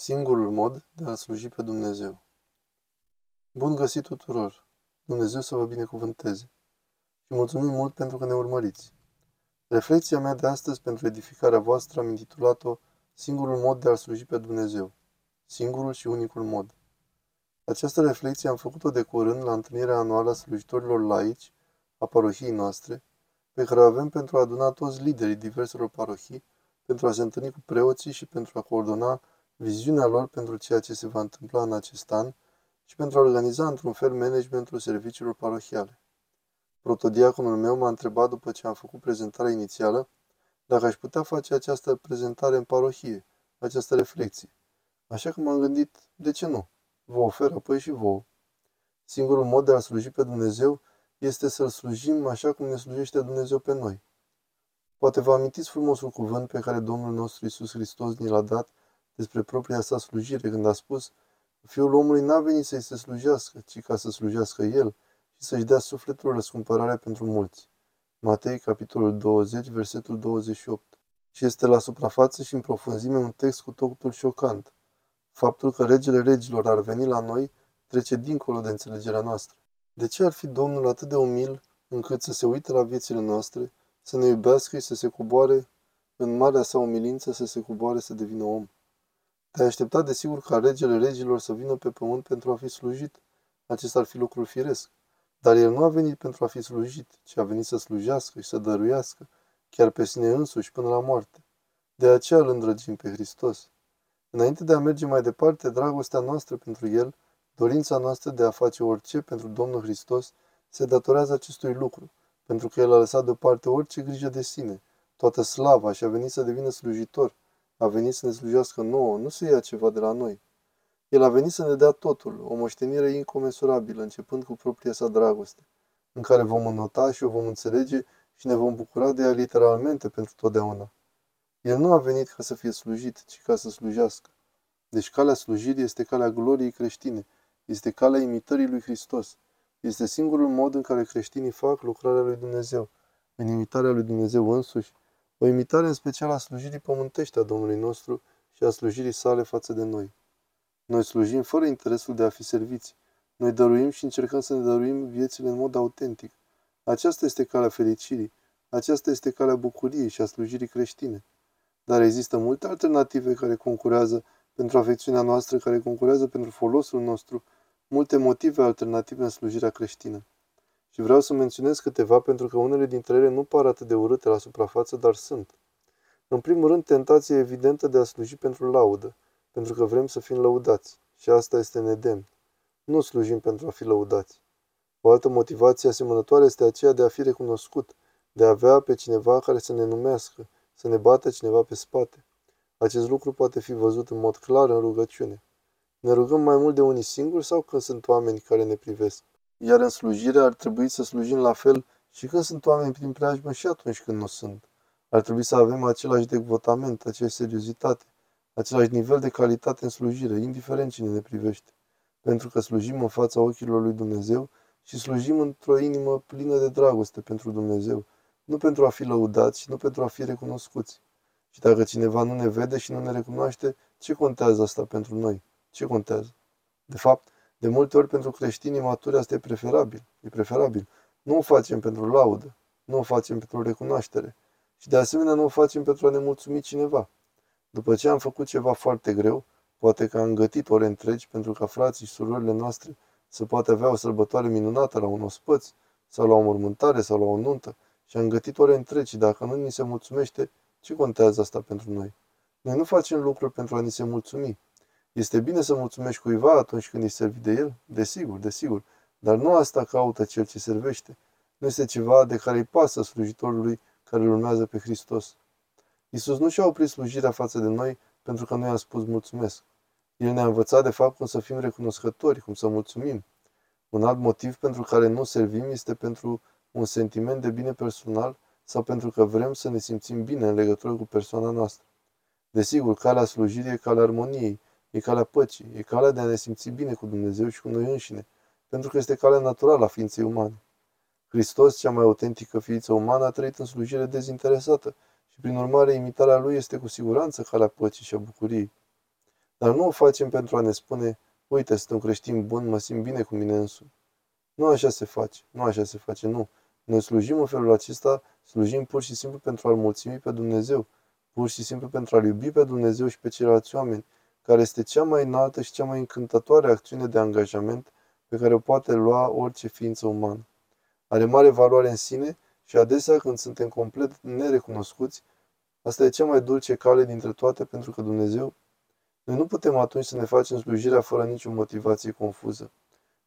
Singurul mod de a sluji pe Dumnezeu. Bun găsit tuturor! Dumnezeu să vă binecuvânteze! Și mulțumim mult pentru că ne urmăriți. Reflexia mea de astăzi pentru edificarea voastră am intitulat-o Singurul mod de a sluji pe Dumnezeu. Singurul și unicul mod. Această reflexie am făcut-o de curând la întâlnirea anuală a slujitorilor laici a parohiei noastre, pe care o avem pentru a aduna toți liderii diverselor parohii, pentru a se întâlni cu preoții și pentru a coordona viziunea lor pentru ceea ce se va întâmpla în acest an și pentru a organiza într-un fel managementul serviciilor parohiale. Protodiaconul meu m-a întrebat după ce am făcut prezentarea inițială dacă aș putea face această prezentare în parohie, această reflexie. Așa că m-am gândit, de ce nu? Vă ofer apoi și vouă. Singurul mod de a sluji pe Dumnezeu este să-L slujim așa cum ne slujește Dumnezeu pe noi. Poate vă amintiți frumosul cuvânt pe care Domnul nostru Isus Hristos ni l-a dat despre propria sa slujire, când a spus Fiul omului n-a venit să-i se slujească, ci ca să slujească El și să-și dea sufletul răscumpărare pentru mulți. Matei, capitolul 20, versetul 28. Și este la suprafață și în profunzime un text cu totul șocant. Faptul că regele regilor ar veni la noi trece dincolo de înțelegerea noastră. De ce ar fi Domnul atât de umil încât să se uite la viețile noastre, să ne iubească și să se coboare în marea sa umilință, să se coboare să devină om? Te-ai aștepta desigur ca regele regilor să vină pe pământ pentru a fi slujit. Acesta ar fi lucrul firesc. Dar el nu a venit pentru a fi slujit, ci a venit să slujească și să dăruiască, chiar pe sine însuși până la moarte. De aceea îl îndrăgim pe Hristos. Înainte de a merge mai departe, dragostea noastră pentru El, dorința noastră de a face orice pentru Domnul Hristos, se datorează acestui lucru, pentru că El a lăsat deoparte orice grijă de sine, toată slava și a venit să devină slujitor, a venit să ne slujească nouă, nu să ia ceva de la noi. El a venit să ne dea totul, o moștenire incomensurabilă, începând cu propria sa dragoste, în care vom înnota și o vom înțelege și ne vom bucura de ea literalmente pentru totdeauna. El nu a venit ca să fie slujit, ci ca să slujească. Deci calea slujirii este calea gloriei creștine, este calea imitării lui Hristos. Este singurul mod în care creștinii fac lucrarea lui Dumnezeu, în imitarea lui Dumnezeu însuși o imitare în special a slujirii pământești a Domnului nostru și a slujirii sale față de noi. Noi slujim fără interesul de a fi serviți. Noi dăruim și încercăm să ne dăruim viețile în mod autentic. Aceasta este calea fericirii. Aceasta este calea bucuriei și a slujirii creștine. Dar există multe alternative care concurează pentru afecțiunea noastră, care concurează pentru folosul nostru, multe motive alternative în slujirea creștină. Și vreau să menționez câteva pentru că unele dintre ele nu par atât de urâte la suprafață, dar sunt. În primul rând, tentația evidentă de a sluji pentru laudă, pentru că vrem să fim lăudați. Și asta este nedemn. Nu slujim pentru a fi lăudați. O altă motivație asemănătoare este aceea de a fi recunoscut, de a avea pe cineva care să ne numească, să ne bată cineva pe spate. Acest lucru poate fi văzut în mod clar în rugăciune. Ne rugăm mai mult de unii singuri sau când sunt oameni care ne privesc? Iar în slujire ar trebui să slujim la fel și când sunt oameni prin preajmă și atunci când nu sunt. Ar trebui să avem același devotament, aceeași seriozitate, același nivel de calitate în slujire, indiferent cine ne privește. Pentru că slujim în fața ochilor lui Dumnezeu și slujim într-o inimă plină de dragoste pentru Dumnezeu, nu pentru a fi lăudați și nu pentru a fi recunoscuți. Și dacă cineva nu ne vede și nu ne recunoaște, ce contează asta pentru noi? Ce contează? De fapt, de multe ori pentru creștinii maturi asta e preferabil. E preferabil. Nu o facem pentru laudă, nu o facem pentru recunoaștere și de asemenea nu o facem pentru a ne mulțumi cineva. După ce am făcut ceva foarte greu, poate că am gătit ore întregi pentru ca frații și surorile noastre să poată avea o sărbătoare minunată la un ospăț sau la o mormântare sau la o nuntă și am gătit ore întregi și dacă nu ni se mulțumește, ce contează asta pentru noi? Noi nu facem lucruri pentru a ni se mulțumi, este bine să mulțumești cuiva atunci când ești servit de el? Desigur, desigur. Dar nu asta caută cel ce servește. Nu este ceva de care îi pasă slujitorului care îl urmează pe Hristos. Iisus nu și-a oprit slujirea față de noi pentru că noi am spus mulțumesc. El ne-a învățat de fapt cum să fim recunoscători, cum să mulțumim. Un alt motiv pentru care nu servim este pentru un sentiment de bine personal sau pentru că vrem să ne simțim bine în legătură cu persoana noastră. Desigur, calea slujirii e calea armoniei, E calea păcii, e calea de a ne simți bine cu Dumnezeu și cu noi înșine, pentru că este calea naturală a ființei umane. Hristos, cea mai autentică ființă umană, a trăit în slujire dezinteresată și, prin urmare, imitarea lui este cu siguranță calea păcii și a bucuriei. Dar nu o facem pentru a ne spune, uite, sunt un creștin bun, mă simt bine cu mine însumi. Nu așa se face, nu așa se face, nu. Noi slujim în felul acesta, slujim pur și simplu pentru a-L mulțumi pe Dumnezeu, pur și simplu pentru a-L iubi pe Dumnezeu și pe ceilalți oameni, care este cea mai înaltă și cea mai încântătoare acțiune de angajament pe care o poate lua orice ființă umană. Are mare valoare în sine și adesea când suntem complet nerecunoscuți, asta e cea mai dulce cale dintre toate pentru că Dumnezeu noi nu putem atunci să ne facem slujirea fără nicio motivație confuză.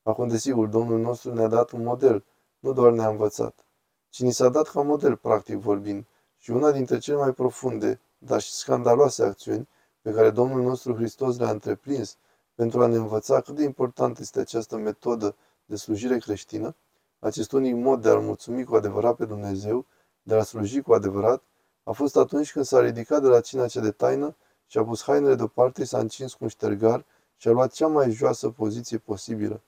Acum, desigur, Domnul nostru ne-a dat un model, nu doar ne-a învățat, ci ni s-a dat ca model, practic vorbind, și una dintre cele mai profunde, dar și scandaloase acțiuni pe care Domnul nostru Hristos le-a întreprins pentru a ne învăța cât de importantă este această metodă de slujire creștină, acest unic mod de a-L mulțumi cu adevărat pe Dumnezeu, de a sluji cu adevărat, a fost atunci când s-a ridicat de la cina cea de taină și a pus hainele deoparte, s-a încins cu un ștergar și a luat cea mai joasă poziție posibilă.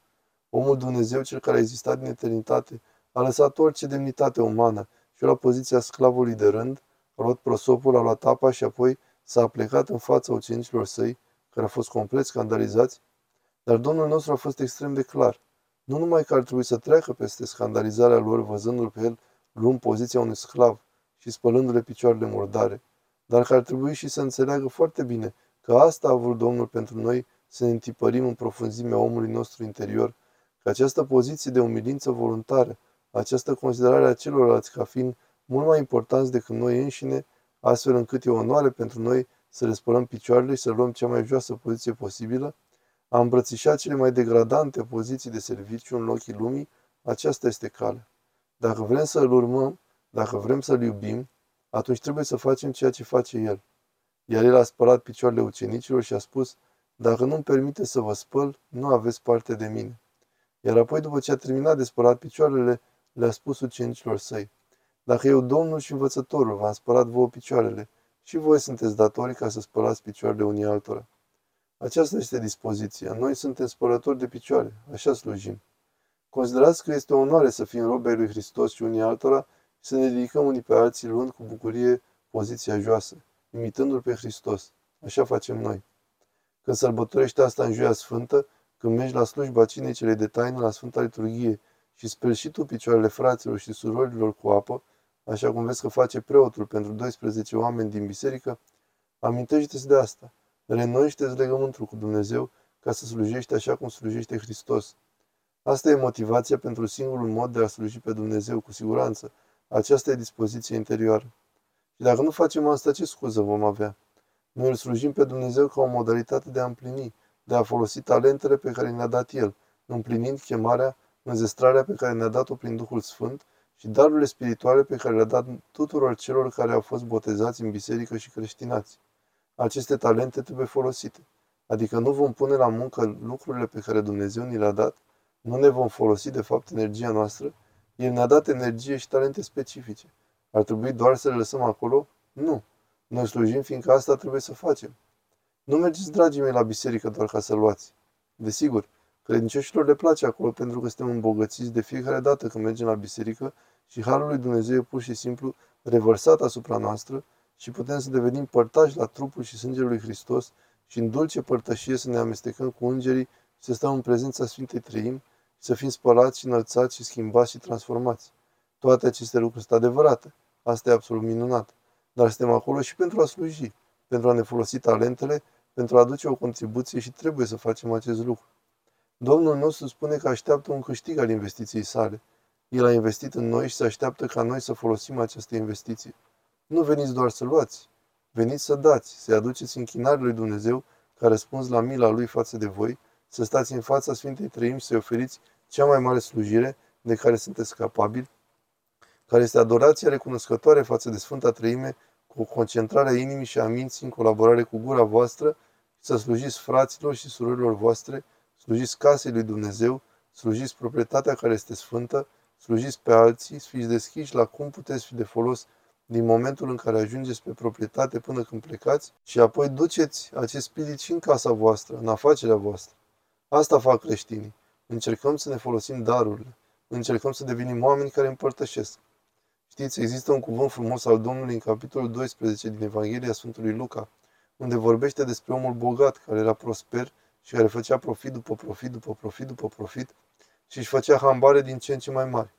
Omul Dumnezeu, cel care a existat din eternitate, a lăsat orice demnitate umană și a luat poziția sclavului de rând, a luat prosopul, a luat apa și apoi s-a plecat în fața ucenicilor săi, care au fost complet scandalizați, dar Domnul nostru a fost extrem de clar. Nu numai că ar trebui să treacă peste scandalizarea lor văzându-l pe el luând poziția unui sclav și spălându-le picioarele murdare, dar că ar trebui și să înțeleagă foarte bine că asta a vrut Domnul pentru noi să ne întipărim în profunzimea omului nostru interior, că această poziție de umilință voluntară, această considerare a celorlalți ca fiind mult mai importanți decât noi înșine, astfel încât e o onoare pentru noi să le spălăm picioarele și să luăm cea mai joasă poziție posibilă, a îmbrățișat cele mai degradante poziții de serviciu în ochii lumii, aceasta este calea. Dacă vrem să îl urmăm, dacă vrem să-l iubim, atunci trebuie să facem ceea ce face el. Iar el a spălat picioarele ucenicilor și a spus, dacă nu-mi permite să vă spăl, nu aveți parte de mine. Iar apoi, după ce a terminat de spălat picioarele, le-a spus ucenicilor săi, dacă eu, Domnul și Învățătorul, v-am spălat vouă picioarele, și voi sunteți datori ca să spălați picioarele unii altora. Aceasta este dispoziția. Noi suntem spălători de picioare. Așa slujim. Considerați că este o onoare să fim robe lui Hristos și unii altora și să ne ridicăm unii pe alții luând cu bucurie poziția joasă, imitându-L pe Hristos. Așa facem noi. Când sărbătorești asta în Joia Sfântă, când mergi la slujba cinei cele de taină la Sfânta Liturghie și speli și tu picioarele fraților și surorilor cu apă, așa cum vezi că face preotul pentru 12 oameni din biserică, amintește-ți de asta. Renoiește-ți legământul cu Dumnezeu ca să slujești așa cum slujește Hristos. Asta e motivația pentru singurul mod de a sluji pe Dumnezeu, cu siguranță. Aceasta e dispoziția interioară. Și dacă nu facem asta, ce scuză vom avea? Noi îl slujim pe Dumnezeu ca o modalitate de a împlini, de a folosi talentele pe care ne-a dat El, împlinind chemarea, înzestrarea pe care ne-a dat-o prin Duhul Sfânt și darurile spirituale pe care le-a dat tuturor celor care au fost botezați în biserică și creștinați. Aceste talente trebuie folosite. Adică nu vom pune la muncă lucrurile pe care Dumnezeu ni le-a dat, nu ne vom folosi de fapt energia noastră, El ne-a dat energie și talente specifice. Ar trebui doar să le lăsăm acolo? Nu. Noi slujim fiindcă asta trebuie să facem. Nu mergeți, dragii mei, la biserică doar ca să luați. Desigur, credincioșilor le place acolo pentru că suntem îmbogățiți de fiecare dată când mergem la biserică și Harul lui Dumnezeu e pur și simplu revărsat asupra noastră și putem să devenim părtași la trupul și sângele lui Hristos și în dulce părtășie să ne amestecăm cu îngerii și să stăm în prezența Sfintei Trăim și să fim spălați și înălțați și schimbați și transformați. Toate aceste lucruri sunt adevărate. Asta e absolut minunat. Dar suntem acolo și pentru a sluji, pentru a ne folosi talentele, pentru a aduce o contribuție și trebuie să facem acest lucru. Domnul nostru spune că așteaptă un câștig al investiției sale. El a investit în noi și se așteaptă ca noi să folosim această investiție. Nu veniți doar să luați, veniți să dați, să-i aduceți închinare lui Dumnezeu ca răspuns la mila lui față de voi, să stați în fața Sfintei Trăim și să-i oferiți cea mai mare slujire de care sunteți capabili, care este adorația recunoscătoare față de Sfânta Trăime, cu o concentrare a inimii și a minții în colaborare cu gura voastră, și să slujiți fraților și surorilor voastre, slujiți casei lui Dumnezeu, slujiți proprietatea care este sfântă, slujiți pe alții, fiți deschiși la cum puteți fi de folos din momentul în care ajungeți pe proprietate până când plecați și apoi duceți acest spirit și în casa voastră, în afacerea voastră. Asta fac creștinii. Încercăm să ne folosim darurile. Încercăm să devenim oameni care împărtășesc. Știți, există un cuvânt frumos al Domnului în capitolul 12 din Evanghelia Sfântului Luca, unde vorbește despre omul bogat, care era prosper și care făcea profit după profit, după profit, după profit și își făcea hambare din ce în ce mai mari.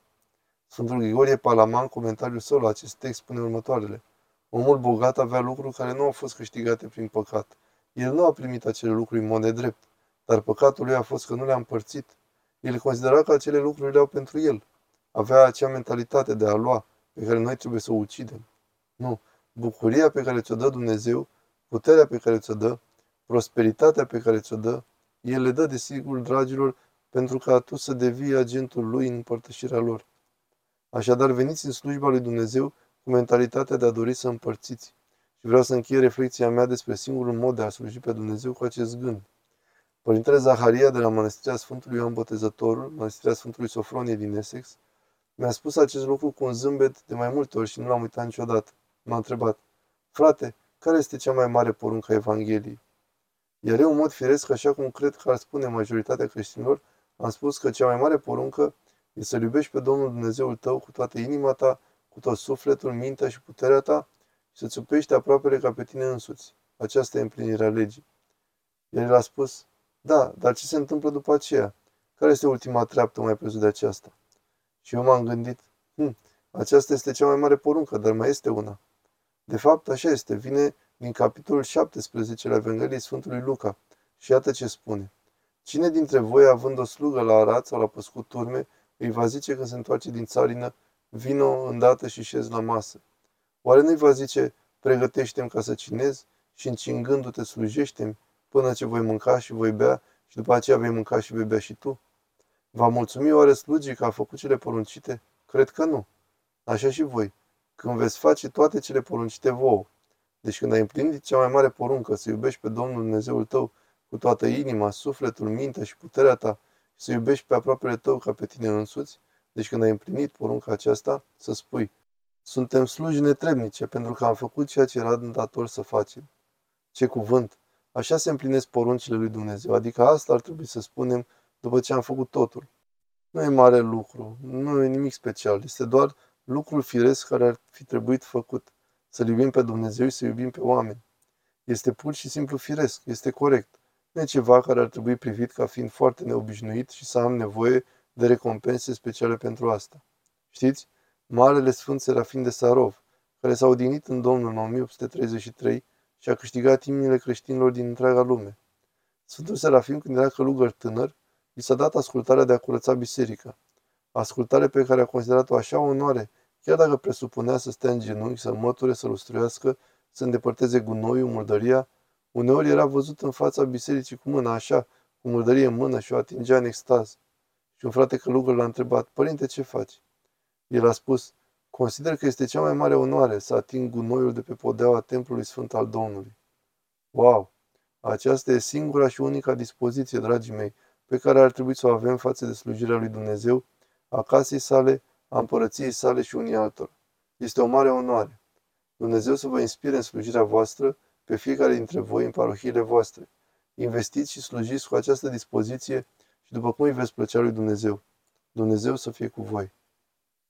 Sfântul Grigorie Palaman, comentariul său la acest text, spune următoarele. Omul bogat avea lucruri care nu au fost câștigate prin păcat. El nu a primit acele lucruri în mod nedrept, dar păcatul lui a fost că nu le-a împărțit. El considera că acele lucruri le-au pentru el. Avea acea mentalitate de a lua, pe care noi trebuie să o ucidem. Nu. Bucuria pe care ți-o dă Dumnezeu, puterea pe care ți-o dă, prosperitatea pe care ți-o dă, El le dă, desigur, dragilor, pentru ca tu să devii agentul Lui în împărtășirea lor. Așadar, veniți în slujba lui Dumnezeu cu mentalitatea de a dori să împărțiți. Și vreau să închei reflexia mea despre singurul mod de a sluji pe Dumnezeu cu acest gând. Părintele Zaharia de la Mănăstirea Sfântului Ioan Botezătorul, Mănăstirea Sfântului Sofronie din Essex, mi-a spus acest lucru cu un zâmbet de mai multe ori și nu l-am uitat niciodată. M-a întrebat, frate, care este cea mai mare poruncă a Evangheliei? Iar eu, în mod firesc, așa cum cred că ar spune majoritatea creștinilor, am spus că cea mai mare poruncă e să iubești pe Domnul Dumnezeul tău cu toată inima ta, cu tot sufletul, mintea și puterea ta și să-ți iubești aproapele ca pe tine însuți. Aceasta e împlinirea legii. El a spus, da, dar ce se întâmplă după aceea? Care este ultima treaptă mai presus de aceasta? Și eu m-am gândit, hm, aceasta este cea mai mare poruncă, dar mai este una. De fapt, așa este, vine din capitolul 17 la Evangheliei Sfântului Luca. Și iată ce spune. Cine dintre voi, având o slugă la arat sau la păscut turme, îi va zice când se întoarce din țarină, vino îndată și șez la masă? Oare nu-i va zice, pregătește-mi ca să cinez și încingându-te slujește până ce voi mânca și voi bea și după aceea vei mânca și vei bea și tu? Va mulțumi oare slugii că a făcut cele poruncite? Cred că nu. Așa și voi. Când veți face toate cele poruncite vouă. Deci când ai împlinit cea mai mare poruncă, să iubești pe Domnul Dumnezeul tău cu toată inima, sufletul, mintea și puterea ta și să iubești pe aproapele tău ca pe tine însuți, deci când ai împlinit porunca aceasta, să spui, suntem sluji netrebnice pentru că am făcut ceea ce era dator să facem. Ce cuvânt! Așa se împlinesc poruncile lui Dumnezeu, adică asta ar trebui să spunem după ce am făcut totul. Nu e mare lucru, nu e nimic special, este doar lucrul firesc care ar fi trebuit făcut. Să iubim pe Dumnezeu și să iubim pe oameni. Este pur și simplu firesc, este corect. Nu e ceva care ar trebui privit ca fiind foarte neobișnuit și să am nevoie de recompense speciale pentru asta. Știți? Marele Sfânt Serafin de Sarov, care s-a odinit în Domnul în 1833 și a câștigat inimile creștinilor din întreaga lume. Sfântul Serafim, când era călugăr tânăr, i s-a dat ascultarea de a curăța biserica. Ascultare pe care a considerat-o așa onoare, chiar dacă presupunea să stea în genunchi, să măture, să lustruiască, să îndepărteze gunoiul, murdăria, uneori era văzut în fața bisericii cu mâna așa, cu murdărie în mână și o atingea în extaz. Și un frate călugăr l-a întrebat, Părinte, ce faci? El a spus, consider că este cea mai mare onoare să ating gunoiul de pe podeaua templului sfânt al Domnului. Wow! Aceasta e singura și unica dispoziție, dragii mei, pe care ar trebui să o avem față de slujirea lui Dumnezeu, a casei sale, a împărăției sale și unii altor. Este o mare onoare. Dumnezeu să vă inspire în slujirea voastră pe fiecare dintre voi în parohiile voastre. Investiți și slujiți cu această dispoziție și după cum îi veți plăcea lui Dumnezeu. Dumnezeu să fie cu voi.